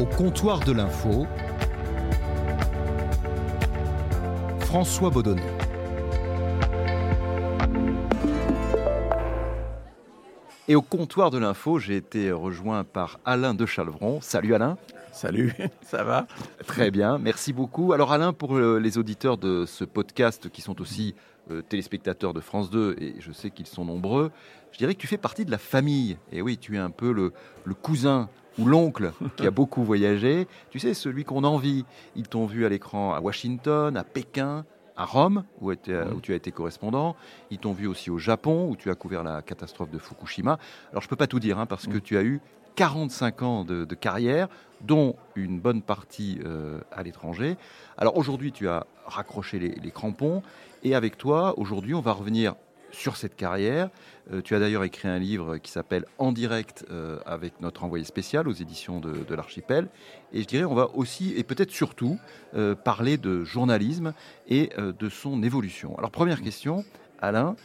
Au comptoir de l'info, François Baudonnet. Et au comptoir de l'info, j'ai été rejoint par Alain de Chalvron. Salut Alain. Salut, ça va? Très bien, merci beaucoup. Alors Alain, pour euh, les auditeurs de ce podcast qui sont aussi euh, téléspectateurs de France 2, et je sais qu'ils sont nombreux, je dirais que tu fais partie de la famille. Et oui, tu es un peu le, le cousin ou l'oncle qui a beaucoup voyagé. Tu sais, celui qu'on envie. Ils t'ont vu à l'écran à Washington, à Pékin, à Rome, où, était- où tu as été correspondant. Ils t'ont vu aussi au Japon, où tu as couvert la catastrophe de Fukushima. Alors, je peux pas tout dire, hein, parce que tu as eu 45 ans de, de carrière, dont une bonne partie euh, à l'étranger. Alors, aujourd'hui, tu as raccroché les, les crampons. Et avec toi, aujourd'hui, on va revenir sur cette carrière. Euh, tu as d'ailleurs écrit un livre qui s'appelle En direct euh, avec notre envoyé spécial aux éditions de, de l'Archipel. Et je dirais, on va aussi, et peut-être surtout, euh, parler de journalisme et de son évolution. Alors, première question, Alain,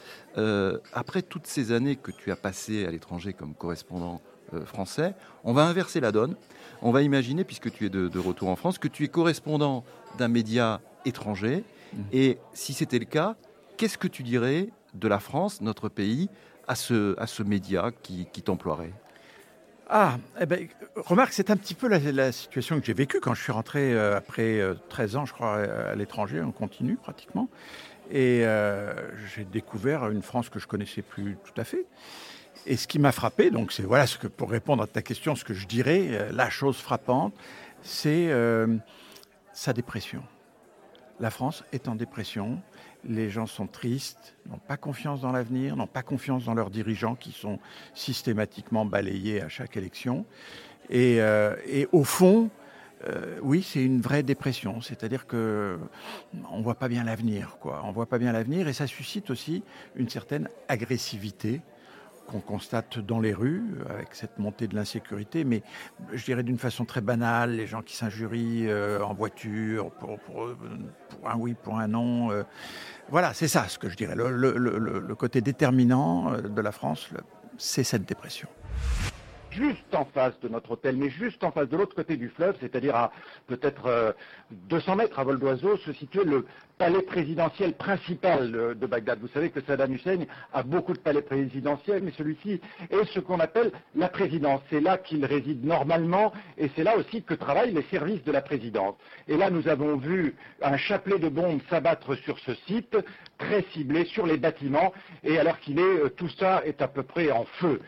après toutes ces années que tu as passées à l'étranger comme correspondant français, on va inverser la donne. On va imaginer, puisque tu es de, de retour en France, que tu es correspondant d'un média étranger. Et si c'était le cas, qu'est-ce que tu dirais de la France, notre pays, à ce, à ce média qui, t'emploierait Ah, eh ben, remarque, c'est un petit peu la, situation que j'ai vécue quand je suis rentré euh, après euh, 13 ans, je crois, à l'étranger, en continu pratiquement. Et euh, j'ai découvert une France que je connaissais plus tout à fait. Et ce qui m'a frappé, donc c'est voilà ce que pour répondre à ta question, ce que je dirais, euh, la chose frappante, c'est sa dépression. La France est en dépression. Les gens sont tristes, n'ont pas confiance dans l'avenir, n'ont pas confiance dans leurs dirigeants qui sont systématiquement balayés à chaque élection. Et, euh, au fond, euh, oui, c'est une vraie dépression. C'est-à-dire que on voit pas bien l'avenir. On voit pas bien l'avenir, et ça suscite aussi une certaine agressivité qu'on constate dans les rues avec cette montée de l'insécurité, mais je dirais d'une façon très banale, les gens qui s'injurient euh, en voiture pour, un oui, pour un non. euh, voilà, c'est ça ce que je dirais. Le, côté déterminant euh, de la France, c'est cette dépression. Juste en face de notre hôtel, mais juste en face de l'autre côté du fleuve, c'est-à-dire à peut-être euh, 200 mètres à vol d'oiseau, se situait le palais présidentiel principal de, de Bagdad. Vous savez que Saddam Hussein a beaucoup de palais présidentiels, mais celui-ci est ce qu'on appelle la présidence. C'est là qu'il réside normalement, et c'est là aussi que travaillent les services de la présidence. Et là, nous avons vu un chapelet de bombes s'abattre sur ce site, très ciblé sur les bâtiments, et alors qu'il est, euh, tout ça est à peu près en feu.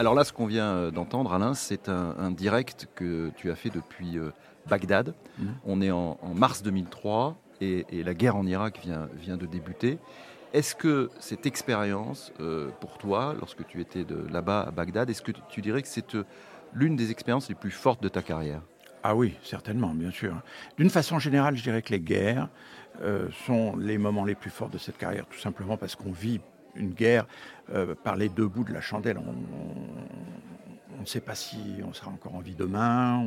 Alors là, ce qu'on vient euh, d'entendre, Alain, c'est un, un direct que tu as fait depuis euh, Bagdad. Mhm. On est en, en mars 2003 et, et la guerre en Irak vient, vient de débuter. Est-ce que cette expérience, euh, pour toi, lorsque tu étais là-bas à Bagdad, est-ce que tu, tu dirais que c'est euh, l'une des expériences les plus fortes de ta carrière? Ah oui, certainement, bien sûr. D'une façon générale, je dirais que les guerres euh, sont les moments les plus forts de cette carrière, tout simplement parce qu'on vit une guerre euh, par les deux bouts de la chandelle. On- ne sait pas si on sera encore en vie demain.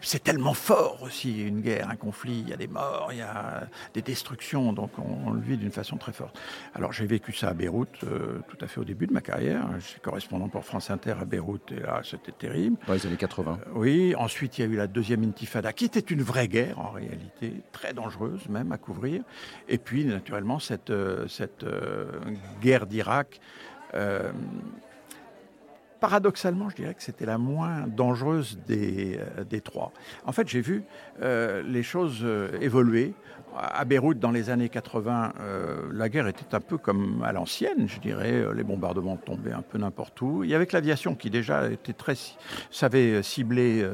C'est tellement fort aussi, une guerre, un conflit. Il y a des morts, il y a des destructions, donc on, on le vit d'une façon très forte. Alors j'ai vécu ça à Beyrouth euh, tout à fait au début de ma carrière. Je suis correspondant pour France Inter à Beyrouth et là c'était terrible. Dans les années 80. Oui, ensuite il y a eu la deuxième intifada, qui était une vraie guerre en réalité, très dangereuse même à couvrir. Et puis naturellement cette, euh, cette euh, guerre d'Irak. Euh, paradoxalement, je dirais que c'était la moins dangereuse des, euh, des trois. En fait, j'ai vu euh, les choses euh, évoluer. À Beyrouth, dans les années 80, euh, la guerre était un peu comme à l'ancienne, je dirais. Les bombardements tombaient un peu n'importe où. Il y avait l'aviation qui déjà était très, savait cibler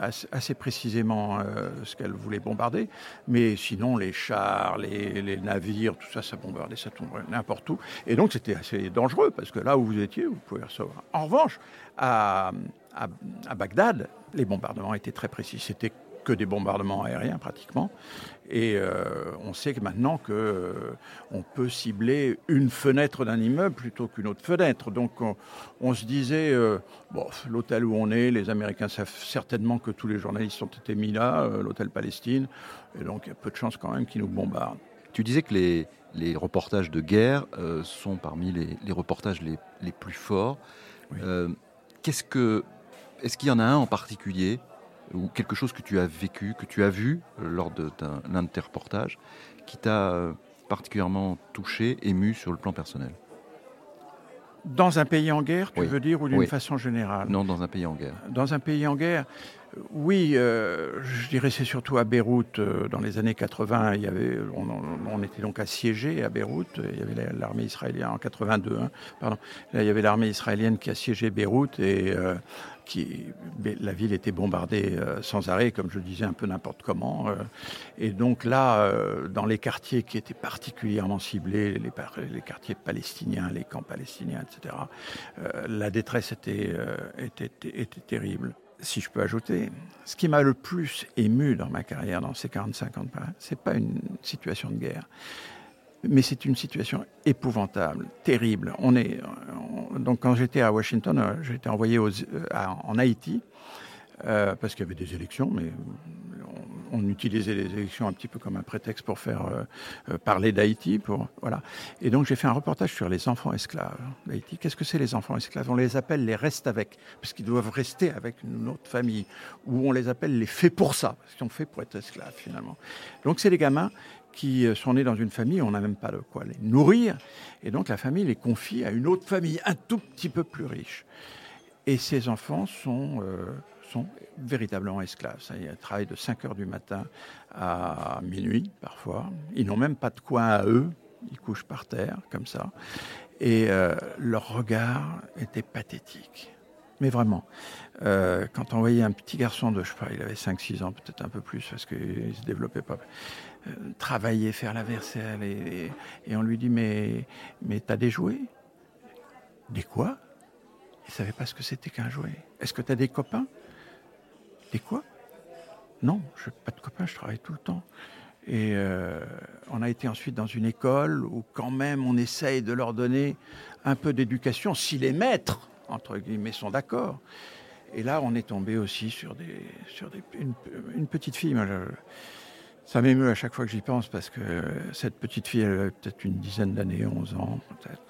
assez, précisément ce qu'elle voulait bombarder. Mais sinon, les chars, les, les navires, tout ça, ça bombardait, ça tombait n'importe où. Et donc, c'était assez dangereux parce que là où vous étiez, vous pouvez recevoir. En revanche, à, à, Bagdad, les bombardements étaient très précis. C'était que des bombardements aériens pratiquement. Et euh, on sait que maintenant que euh, on peut cibler une fenêtre d'un immeuble plutôt qu'une autre fenêtre. Donc on, se disait, euh, bon, l'hôtel où on est, les Américains savent certainement que tous les journalistes ont été mis là, l'hôtel Palestine, et donc il y a peu de chances quand même qu'ils nous bombardent. Tu disais que les, les reportages de guerre sont parmi les, les reportages les, les plus forts. Oui. Euh, Qu'est-ce que est-ce qu'il y en a un en particulier ou quelque chose que tu as vécu, que tu as vu lors de l'un de tes reportages, qui t'a particulièrement touché, ému sur le plan personnel? Dans un pays en guerre, tu veux dire, ou d'une façon générale? Non, dans un pays en guerre. Dans un pays en guerre, oui, euh, je dirais c'est surtout à Beyrouth, euh, dans les années 80, il y avait, on, était donc assiégé à Beyrouth, il y avait l'armée israélienne en 82, hein, pardon, il y avait l'armée israélienne qui assiégeait Beyrouth et euh, qui, la ville était bombardée sans arrêt, comme je disais, un peu n'importe comment. et donc là, dans les quartiers qui étaient particulièrement ciblés, les, quartiers palestiniens, les camps palestiniens, etc., la détresse était terrible si je peux ajouter, ce qui m'a le plus ému dans ma carrière, dans ces 45 ans de ce n'est pas une situation de guerre, mais c'est une situation épouvantable, terrible. On est, donc quand j'étais à Washington, euh, j'étais envoyé euh, en Haïti, euh, parce qu'il y avait des élections, mais on utilisait les élections un petit peu comme un prétexte pour faire euh, euh, parler d'Haïti. Pour, voilà. Et donc j'ai fait un reportage sur les enfants esclaves d'Haïti. Qu'est-ce que c'est les enfants esclaves? On les appelle les restes avec, parce qu'ils doivent rester avec une autre famille. Ou on les appelle les faits pour ça, parce qu'ils sont faits pour être esclaves finalement. Donc c'est des gamins qui euh, sont nés dans une famille, on n'a même pas de quoi les nourrir. Et donc la famille les confie à une autre famille, un tout petit peu plus riche. Et ces enfants sont sont véritablement esclaves. Ils travaillent de 5 heures du matin à minuit parfois. Ils n'ont même pas de coin à eux. Ils couchent par terre comme ça. Et euh, leur regard était pathétique. Mais vraiment, euh, quand on voyait un petit garçon de, je sais pas, il avait 5-6 ans, peut-être un peu plus, parce qu'il ne se développait pas, euh, travailler, faire la vaisselle, et, on lui dit, mais, mais t'as des jouets? Des quoi? Il ne savait pas ce que c'était qu'un jouet. Est-ce que tu as des copains? Et quoi? Non, je pas de copains, je travaille tout le temps. Et euh, on a été ensuite dans une école où quand même on essaye de leur donner un peu d'éducation, si les maîtres, entre guillemets, sont d'accord. Et là, on est tombé aussi sur, des, sur des, une, petite fille. ça m'émeut à chaque fois que j'y pense parce que cette petite fille, elle avait peut-être une dizaine d'années, 11 ans peut-être.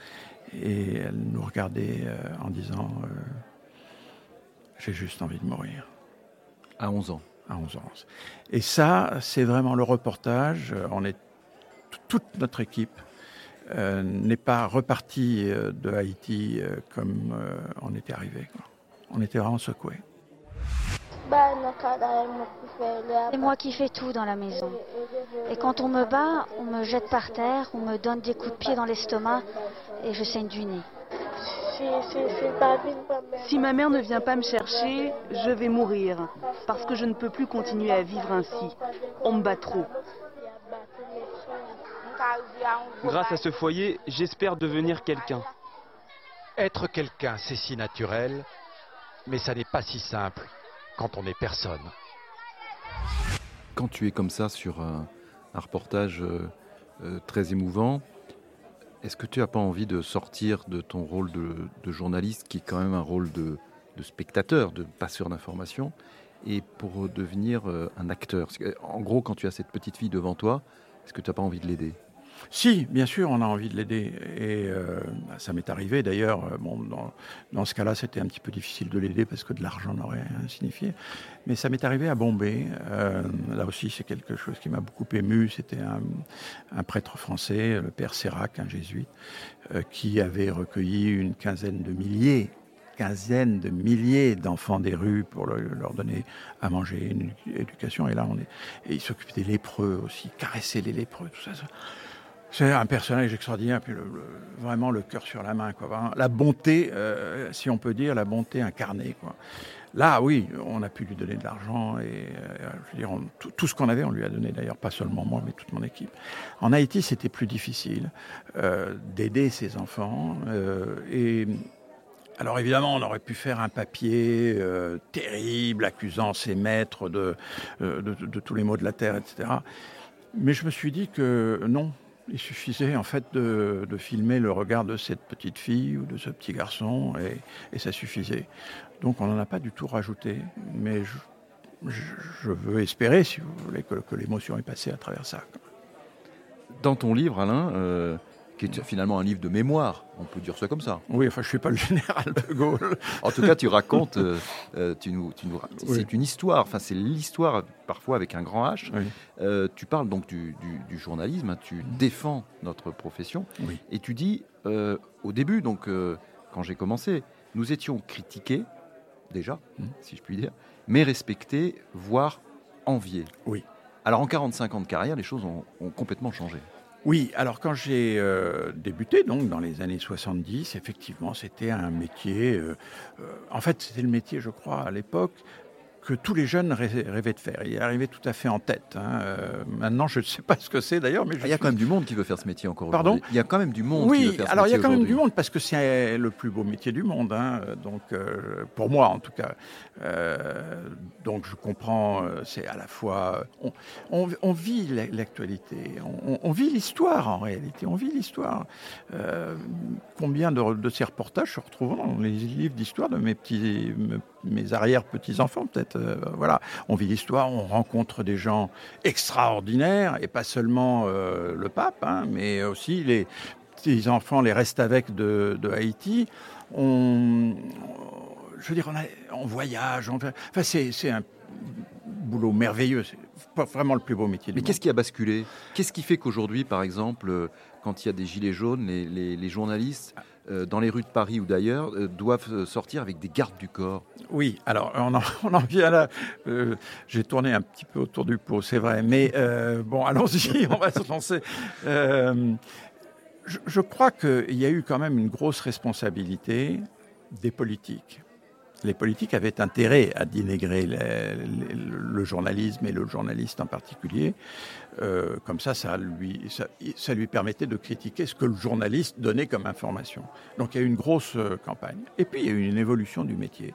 Et elle nous regardait euh, en disant euh, J'ai juste envie de mourir. À 11 ans. À 11 ans. Et ça, c'est vraiment le reportage. Euh, on est toute notre équipe euh, n'est pas repartie euh, de Haïti comme on était arrivé. On était vraiment secoués. C'est moi qui fais tout dans la maison. Et quand on me bat, on me jette par terre, on me donne des coups de pied dans l'estomac et je saigne du nez. Si ma mère ne vient pas me chercher, je vais mourir, parce que je ne peux plus continuer à vivre ainsi. On me bat trop. Grâce à ce foyer, j'espère devenir quelqu'un. Être quelqu'un, c'est si naturel, mais ça n'est pas si simple quand on n'est personne. Quand tu es comme ça sur un, reportage euh, euh, très émouvant, est-ce que tu n'as pas envie de sortir de ton rôle de, journaliste, qui est quand même un rôle de, spectateur, de passeur d'information, et pour devenir euh, un acteur? En gros, quand tu as cette petite fille devant toi, est-ce que tu n'as pas envie de l'aider? Si, bien sûr, on a envie de l'aider. Et euh, ça m'est arrivé d'ailleurs. Euh, bon, dans, ce cas-là, c'était un petit peu difficile de l'aider parce que de l'argent n'aurait rien signifié. Mais ça m'est arrivé à Bombay. Euh, là aussi, c'est quelque chose qui m'a beaucoup ému. C'était un, prêtre français, le père Sérac, un jésuite, qui avait recueilli une quinzaine de milliers quinzaine de milliers d'enfants des rues pour leur donner à manger, une éducation. Et là, on est, et il s'occupait des lépreux aussi, caresser les lépreux, tout ça. C'est un personnage extraordinaire, puis vraiment le cœur sur la main, quoi. La bonté, euh, si on peut dire, la bonté incarnée, quoi. Là, oui, on a pu lui donner de l'argent et euh, je veux dire, tout, ce qu'on avait, on lui a donné d'ailleurs, pas seulement moi, mais toute mon équipe. En Haïti, c'était plus difficile euh, d'aider ses enfants. et alors évidemment, on aurait pu faire un papier terrible accusant ses maîtres de, de, tous les maux de la terre, etc. Mais je me suis dit que non, il suffisait en fait de, filmer le regard de cette petite fille ou de ce petit garçon et, ça suffisait. Donc on n'en a pas du tout rajouté, mais je, veux espérer, si vous voulez, que, l'émotion est passée à travers ça. Dans ton livre, Alain, euh, qui est finalement un livre de mémoire, on peut dire ça comme ça. Oui, enfin, je suis pas le général de Gaulle. en tout cas, tu racontes, euh, euh, tu nous, tu nous, c'est une histoire. Enfin, c'est l'histoire parfois avec un grand H. Euh, tu parles donc du, du, journalisme, hein, tu mmh. défends notre profession, et tu dis au début, donc quand j'ai commencé, nous étions critiqués déjà, mmh. si je puis dire, mais respectés, voire enviés. Oui. Alors en 45 ans de carrière, les choses ont, ont complètement changé. Oui, alors quand j'ai euh, débuté, donc dans les années 70, effectivement, c'était un métier. Euh, euh, en fait, c'était le métier, je crois, à l'époque, que tous les jeunes rêvaient de faire. Il est arrivé tout à fait en tête. Hein. Euh, maintenant, je ne sais pas ce que c'est d'ailleurs, mais il y a quand même du monde qui veut faire ce métier encore. Pardon? Il y a quand même du monde. Oui, qui veut faire alors ce il y a quand même du monde parce que c'est le plus beau métier du monde. Hein. Donc, euh, pour moi en tout cas. Euh, donc, je comprends. C'est à la fois. On, vit l'actualité. On, vit l'histoire en réalité. On vit l'histoire. combien de, de, ces reportages se retrouvent dans les livres d'histoire de mes petits mes arrière-petits-enfants, peut-être. Euh, voilà, on vit l'histoire, on rencontre des gens extraordinaires, et pas seulement euh, le pape, hein, mais aussi les petits-enfants, les restes avec de, Haïti. On, je veux dire, on, voyage, on, enfin, c'est un boulot merveilleux. C'est pas vraiment le plus beau métier. Mais qu'est-ce qui a basculé? Qu'est-ce qui fait qu'aujourd'hui, par exemple, quand il y a des gilets jaunes, les journalistes euh, dans les rues de Paris ou d'ailleurs, euh, doivent euh, sortir avec des gardes du corps. Oui, alors on en, vient là. J'ai tourné un petit peu autour du pot, c'est vrai. Mais bon, allons-y, on va se lancer. je, crois qu'il y a eu quand même une grosse responsabilité des politiques les politiques avaient intérêt à dénigrer le journalisme et le journaliste en particulier. Euh, comme ça, ça lui, permettait de critiquer ce que le journaliste donnait comme information. Donc il y a eu une grosse euh, campagne. Et puis il y a eu une évolution du métier.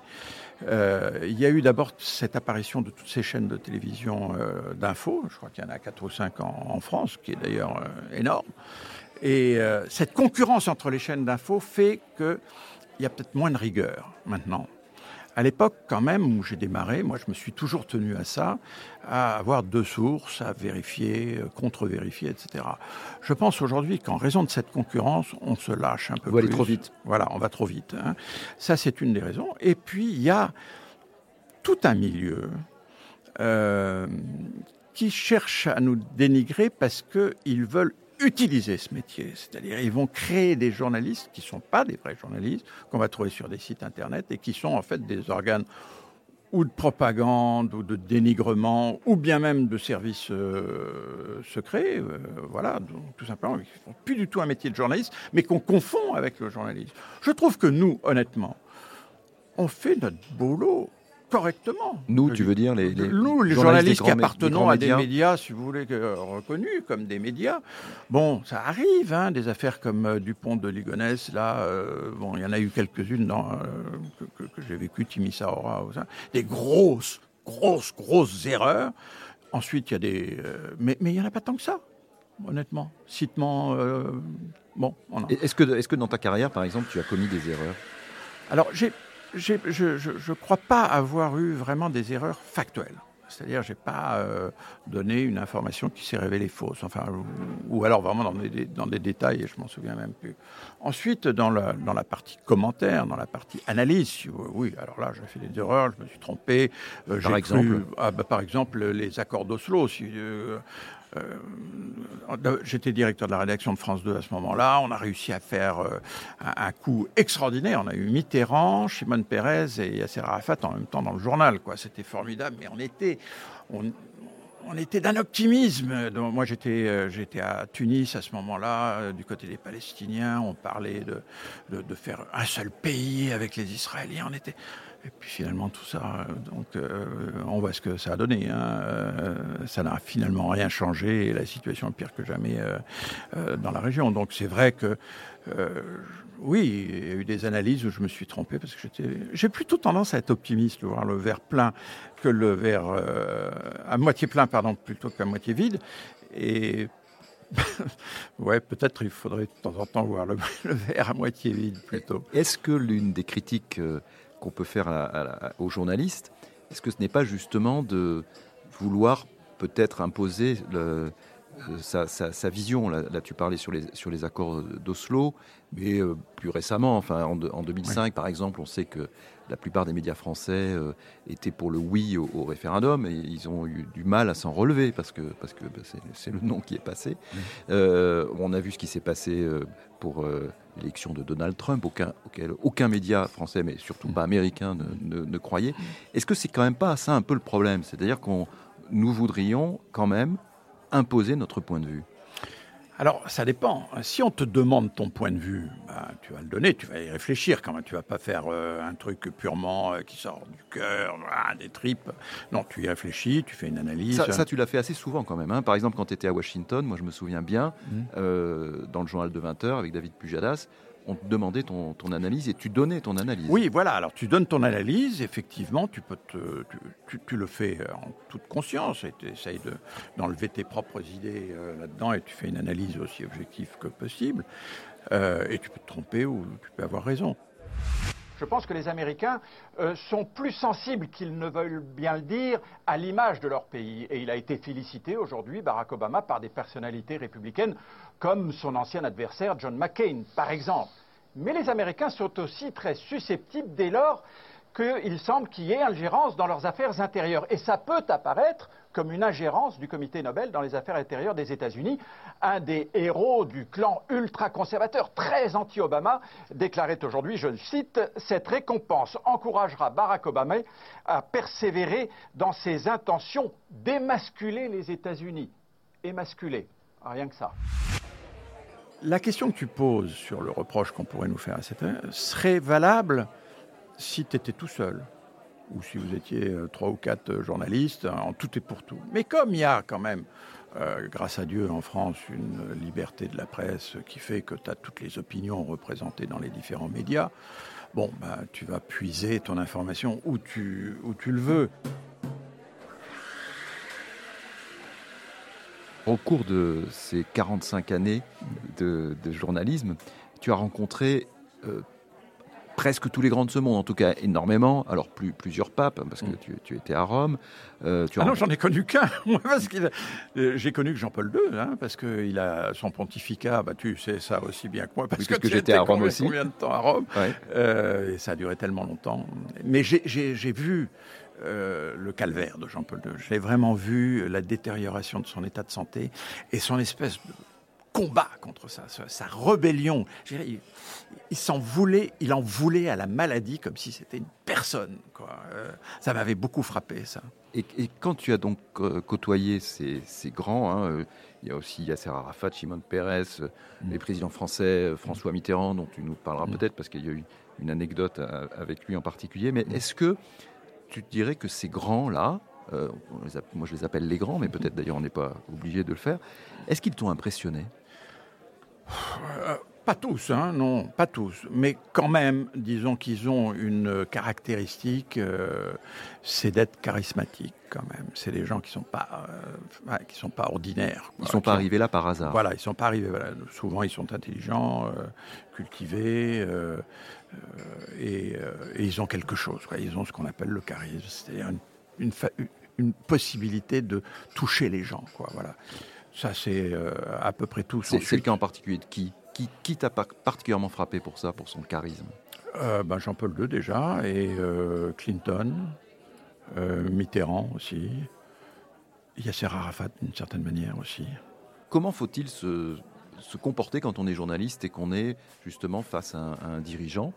Euh, il y a eu d'abord cette apparition de toutes ces chaînes de télévision d'infos. Je crois qu'il y en a 4 ou 5 en, en France, qui est d'ailleurs énorme. Et cette concurrence entre les chaînes d'infos fait qu'il y a peut-être moins de rigueur maintenant à l'époque, quand même, où j'ai démarré, moi, je me suis toujours tenu à ça, à avoir deux sources, à vérifier, euh, contre-vérifier, etc. Je pense aujourd'hui qu'en raison de cette concurrence, on se lâche un peu on plus. aller trop vite. Voilà, on va trop vite. Hein. Ça, c'est une des raisons. Et puis, il y a tout un milieu euh, qui cherche à nous dénigrer parce qu'ils veulent utiliser ce métier. C'est-à-dire, ils vont créer des journalistes qui ne sont pas des vrais journalistes, qu'on va trouver sur des sites internet et qui sont en fait des organes ou de propagande ou de dénigrement ou bien même de services euh, secrets, euh, voilà, tout simplement, ils font plus du tout un métier de journaliste, mais qu'on confond avec le journalisme. Je trouve que nous, honnêtement, on fait notre boulot correctement. Nous, tu veux dire les, Nous, les journalistes, qui appartenons à des médias, si vous voulez, reconnus comme des médias. Bon, ça arrive, hein, des affaires comme euh, Dupont de Ligonnès, là, euh, bon, il y en a eu quelques-unes dans, euh, que, j'ai vécu, Timisaora, des grosses, grosses, grosses erreurs. Ensuite, il y a des... mais, mais il n'y en a pas tant que ça, honnêtement. Citement, bon. Est-ce que, est que dans ta carrière, par exemple, tu as commis des erreurs? Alors, j'ai je ne crois pas avoir eu vraiment des erreurs factuelles. C'est-à-dire, je n'ai pas euh, donné une information qui s'est révélée fausse, enfin, ou, alors vraiment dans des, dans des détails, et je m'en souviens même plus. Ensuite, dans la, dans la partie commentaire, dans la partie analyse, oui, alors là, j'ai fait des erreurs, je me suis trompé. Euh, par exemple ah, bah, Par exemple, les accords d'Oslo. Si, euh, j'étais directeur de la rédaction de France 2 à ce moment-là. On a réussi à faire euh, un, coup extraordinaire. On a eu Mitterrand, Shimon Peres et Yasser Arafat en même temps dans le journal. C'était formidable. Mais on était, on, était d'un optimisme. moi, j'étais, euh, j'étais à Tunis à ce moment-là, du côté des Palestiniens. On parlait de, de, de, faire un seul pays avec les Israéliens. On était, et puis finalement tout ça, euh, donc euh, on voit ce que ça a donné. Hein. Euh, ça n'a finalement rien changé et la situation est pire que jamais dans la région. Donc c'est vrai que oui, il y a eu des analyses où je me suis trompé parce que. J'ai plutôt tendance à être optimiste, de voir le verre plein que le verre à moitié plein, pardon, plutôt qu'à moitié vide. Et ouais, peut-être il faudrait de temps en temps voir le verre à moitié vide plutôt. Est-ce que l'une des critiques peut faire aux journalistes, est-ce que ce n'est pas justement de vouloir peut-être imposer sa, sa, vision. Là, là, tu parlais sur les, sur les accords d'Oslo, mais plus récemment, enfin en, en 2005 par exemple, on sait que la plupart des médias français euh, étaient pour le oui au, référendum et ils ont eu du mal à s'en relever parce que parce que bah, c'est le nom qui est passé. Euh, on a vu ce qui s'est passé euh, pour l'élection de Donald Trump, aucun, auquel aucun média français, mais surtout pas américain, ne, ne croyait. Est-ce que c'est quand même pas ça un peu le problème? C'est-à-dire qu'on nous voudrions quand même imposer notre point de vue alors, ça dépend. Si on te demande ton point de vue, bah, tu vas le donner, tu vas y réfléchir quand même. Tu vas pas faire euh, un truc purement euh, qui sort du cœur, des tripes. Non, tu y réfléchis, tu fais une analyse. Ça, tu l'as fait assez souvent quand même. Hein. Par exemple, quand tu étais à Washington, moi je me souviens bien, mmh. euh, dans le journal de 20h avec David Pujadas, on te demandait ton, ton, analyse et tu donnais ton analyse. Oui, voilà. Alors tu donnes ton analyse, effectivement, tu, peux te, tu, tu, le fais en toute conscience et tu essayes d'enlever tes propres idées euh, là-dedans et tu fais une analyse aussi objective que possible. Euh, et tu peux te tromper ou tu peux avoir raison. Je pense que les Américains euh, sont plus sensibles qu'ils ne veulent bien le dire à l'image de leur pays. Et il a été félicité aujourd'hui, Barack Obama, par des personnalités républicaines comme son ancien adversaire John McCain, par exemple. Mais les Américains sont aussi très susceptibles dès lors qu'il semble qu'il y ait ingérence dans leurs affaires intérieures. Et ça peut apparaître comme une ingérence du comité Nobel dans les affaires intérieures des États-Unis. Un des héros du clan ultra-conservateur, très anti-Obama, déclarait aujourd'hui, je le cite, Cette récompense encouragera Barack Obama à persévérer dans ses intentions d'émasculer les États-Unis. Émasculer, rien que ça. La question que tu poses sur le reproche qu'on pourrait nous faire à cette serait valable si tu étais tout seul ou si vous étiez euh, trois ou quatre euh, journalistes, en tout et pour tout. Mais comme il y a quand même, euh, grâce à Dieu en France, une liberté de la presse qui fait que tu as toutes les opinions représentées dans les différents médias, bon, bah, tu vas puiser ton information où où tu le veux. Au cours de ces 45 années de, journalisme, tu as rencontré presque tous les grands de ce monde, en tout cas énormément. Alors plus, plusieurs papes, parce que mm. tu, étais à Rome. Euh, tu ah non, j'en ai connu qu'un. Euh, j'ai connu que Jean-Paul II, hein, parce qu'il a son pontificat. Bah, tu sais ça aussi bien que moi, parce, que, j'étais à Rome aussi. Combien de temps à Rome euh, Et ça a duré tellement longtemps. Mais j'ai vu. Le calvaire de Jean-Paul II. J'ai vraiment vu la détérioration de son état de santé et son espèce de combat contre ça, sa, rébellion. Il, il s'en voulait, il en voulait à la maladie comme si c'était une personne. Quoi. Euh, ça m'avait beaucoup frappé, ça. Et, quand tu as donc euh, côtoyé ces, grands, hein, euh, il y a aussi Yasser Arafat, Shimon Peres, mm. les présidents français, François Mitterrand, dont tu nous parleras mm. peut-être parce qu'il y a eu une anecdote avec lui en particulier. Mais mm. est-ce que tu dirais que ces grands-là, moi je les appelle les grands, mais peut-être d'ailleurs on n'est pas obligé de le faire, est-ce qu'ils t'ont impressionné? Euh, pas tous, hein, non, pas tous. Mais quand même, disons qu'ils ont une caractéristique, euh, c'est d'être charismatiques quand même. C'est des gens qui sont pas, euh, qui sont pas ordinaires. Ils ne sont pas arrivés là par hasard. Voilà, ils sont pas arrivés. Souvent, ils sont intelligents, cultivés, et, et, ils ont quelque chose. Quoi. Ils ont ce qu'on appelle le charisme, c'est-à-dire une, une, une, possibilité de toucher les gens. Quoi, voilà. Ça, c'est euh, à peu près tout. C'est le cas en particulier de qui? Qui, qui t'a particulièrement frappé pour ça, pour son charisme euh, ben Jean-Paul II déjà, et euh, Clinton, Mitterrand aussi, Yasser Arafat d'une certaine manière aussi. Comment faut-il se, se, comporter quand on est journaliste et qu'on est justement face à un dirigeant?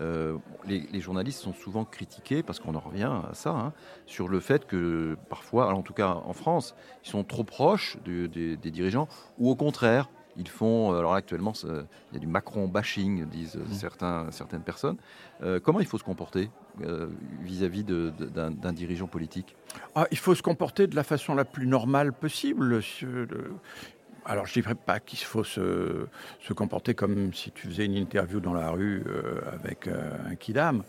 Euh, les, journalistes sont souvent critiqués, parce qu'on en revient à ça, hein, sur le fait que parfois, en tout cas en France, ils sont trop proches des dirigeants, ou au contraire, ils font, euh, alors actuellement, il y a du Macron bashing, disent mmh. certains, certaines personnes. Euh, comment il faut se comporter vis-à-vis d'un dirigeant politique? Ah, Il faut se comporter de la façon la plus normale possible alors je ne dirais pas qu'il faut se, comporter comme si tu faisais une interview dans la rue euh, avec euh, un kidam,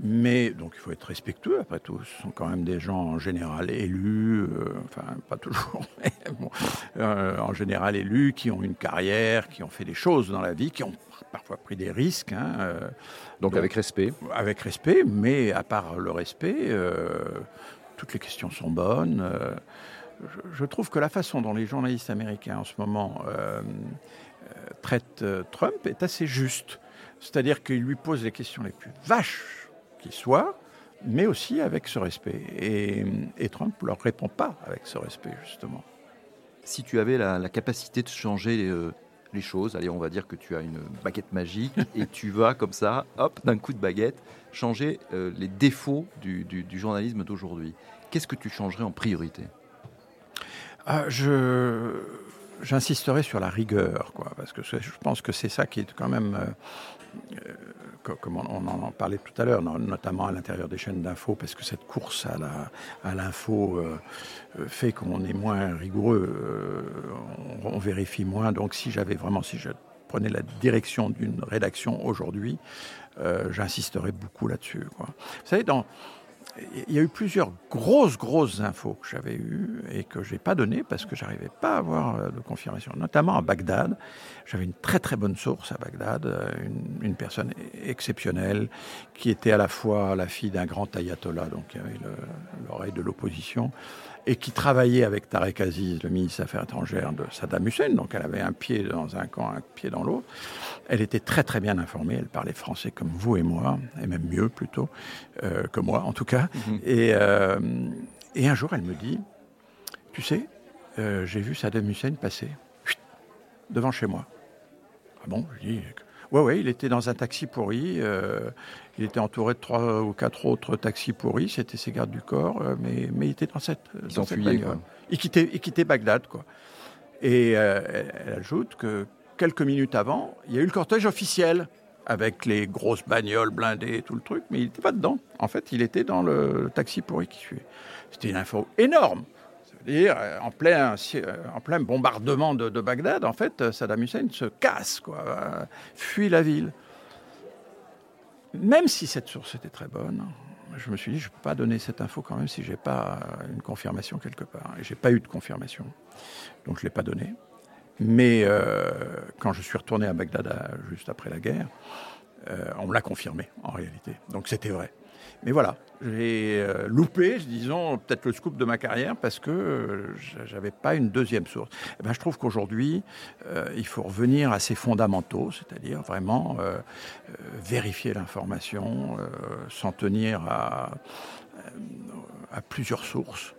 mais donc il faut être respectueux après tout. Ce sont quand même des gens en général élus, euh, enfin pas toujours, mais bon, en général élus, qui ont une carrière, qui ont fait des choses dans la vie, qui ont parfois pris des risques. Hein, donc, avec respect Avec respect, mais à part le respect, toutes les questions sont bonnes. Je, trouve que la façon dont les journalistes américains en ce moment euh, traitent Trump est assez juste. C'est-à-dire qu'ils lui posent les questions les plus vaches qui soient, mais aussi avec ce respect. Et, et Trump ne leur répond pas avec ce respect, justement. Si tu avais la, capacité de changer les, euh, les, choses, allez, on va dire que tu as une baguette magique et tu vas comme ça, hop, d'un coup de baguette, changer euh, les défauts du, du, journalisme d'aujourd'hui. Qu'est-ce que tu changerais en priorité? Ah, Je j'insisterai sur la rigueur, quoi, parce que je pense que c'est ça qui est quand même, euh, euh, comme on, en parlait tout à l'heure, notamment à l'intérieur des chaînes d'infos, parce que cette course à l'info euh, fait qu'on est moins rigoureux, on, vérifie moins. Donc si j'avais vraiment, si je prenais la direction d'une rédaction aujourd'hui, j'insisterais beaucoup là-dessus. Vous savez, dans il y a eu plusieurs grosses, grosses infos que j'avais eues et que je n'ai pas données parce que j'arrivais pas à avoir euh, de confirmation. Notamment à Bagdad. J'avais une très, très bonne source à Bagdad, euh, une, personne exceptionnelle qui était à la fois la fille d'un grand ayatollah, donc qui avait l'oreille de l'opposition, et qui travaillait avec Tarek Aziz, le ministre des Affaires étrangères de Saddam Hussein. Donc elle avait un pied dans un camp, un pied dans l'autre. Elle était très très bien informée. Elle parlait français comme vous et moi, et même mieux plutôt euh, que moi en tout cas. Mhm. et, euh, et, un jour, elle me dit, tu sais, euh, j'ai vu Saddam Hussein passer devant chez moi. Ah bon? Je dis, ouais ouais, il était dans un taxi pourri. Il était entouré de trois ou quatre autres taxis pourris, c'était ses gardes du corps, euh, mais, mais il était dans cette, il dans cette Il quittait, il quittait Bagdad, quoi. Et euh, elle ajoute que quelques minutes avant, il y a eu le cortège officiel avec les grosses bagnoles blindées et tout le truc, mais il n'était pas dedans. En fait, il était dans le taxi pourri qui suivait. C'était une info énorme. C'est-à-dire, euh, en plein, en plein bombardement de, Bagdad, en fait, Saddam Hussein se casse, quoi, fuit la ville même si cette source était très bonne, je me suis dit, je ne peux pas donner cette info quand même si je n'ai pas une confirmation quelque part. Et je n'ai pas eu de confirmation. Donc je ne l'ai pas donnée. Mais euh, quand je suis retourné à Bagdad juste après la guerre, euh, on me l'a confirmé en réalité. Donc c'était vrai. Mais voilà, j'ai euh, loupé, disons, peut-être le scoop de ma carrière parce que euh, j'avais pas une deuxième source. Eh ben, je trouve qu'aujourd'hui, euh, il faut revenir à ces fondamentaux, c'est-à-dire vraiment vérifier l'information, s'en tenir à plusieurs sources.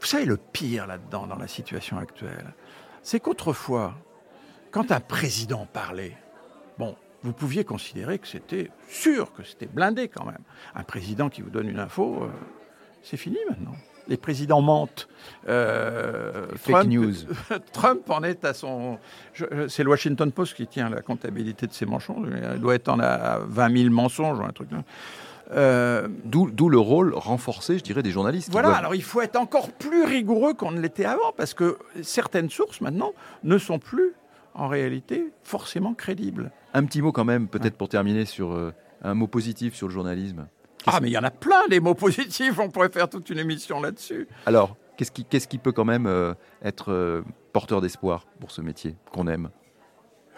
Vous savez, le pire là-dedans, dans la situation actuelle, c'est qu'autrefois, quand un président parlait, bon, vous pouviez considérer que c'était sûr, que c'était blindé quand même. Un président qui vous donne une info, euh, c'est fini maintenant. Les présidents mentent. Euh, Fake news. Trump en est à son. C'est le Washington Post qui tient la comptabilité de ses mensonges. Il doit être en à 20 000 mensonges ou un truc. Euh, D'où le rôle renforcé, je dirais, des journalistes. Voilà, alors il faut être encore plus rigoureux qu'on ne l'était avant, parce que certaines sources maintenant ne sont plus en réalité forcément crédibles. Un petit mot quand même, peut-être pour terminer, sur euh, un mot positif sur le journalisme. Ah, mais il y en a plein des mots positifs, on pourrait faire toute une émission là-dessus. Alors, qu'est-ce qui, peut quand même euh, être porteur d'espoir pour ce métier qu'on aime?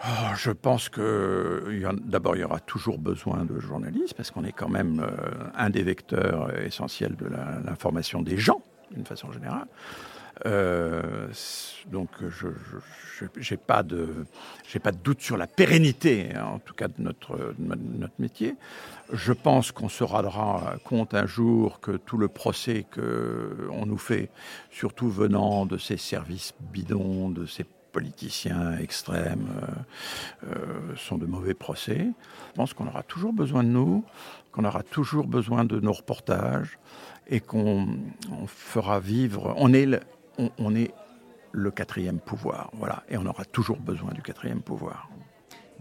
Oh, je pense que d'abord il y aura toujours besoin de journalistes parce qu'on est quand même un des vecteurs essentiels de l'information des gens d'une façon générale. Euh, donc, je n'ai pas, de, de doute sur la pérennité, en tout cas, de notre, notre métier. Je pense qu'on se rendra compte un jour que tout le procès qu'on nous fait, surtout venant de ces services bidons, de ces politiciens extrêmes, euh, euh, sont de mauvais procès. Je pense qu'on aura toujours besoin de nous, qu'on aura toujours besoin de nos reportages et qu'on fera vivre. On est on, est le quatrième pouvoir. Voilà. Et on aura toujours besoin du quatrième pouvoir.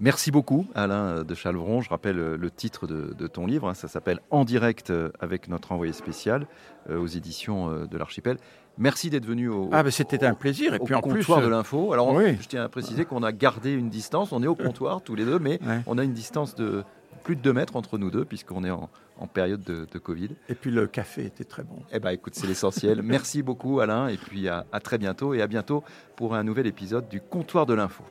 Merci beaucoup, Alain de Chalvron. Je rappelle euh, le titre de, ton livre. Hein. ça s'appelle En direct euh, avec notre envoyé spécial euh, aux éditions de l'Archipel. Merci d'être venu au. Ah, ben c'était un plaisir. Et puis en comptoir de l'info. Alors, je tiens à préciser qu'on a gardé une distance. On est au comptoir tous les deux, mais on a une distance de plus de 2 mètres entre nous deux, puisqu'on est en, période de, Covid. Et puis le café était très bon. Eh bien, écoute, c'est l'essentiel. Merci beaucoup, Alain, et puis à, à très bientôt, et à bientôt pour un nouvel épisode du Comptoir de l'info.